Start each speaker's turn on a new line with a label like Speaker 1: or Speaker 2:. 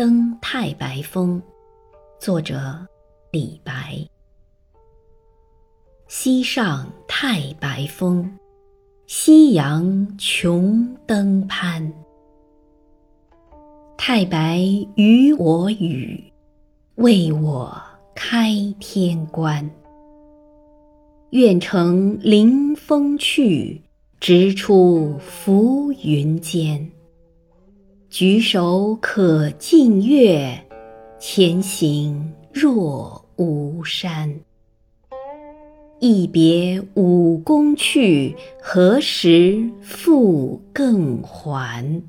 Speaker 1: 登太白峰，作者李白。西上太白峰，夕阳穷登攀。太白与我语，为我开天关。愿乘临风去，直出浮云间。举手可近月，前行若无山。一别武功去，何时复更还？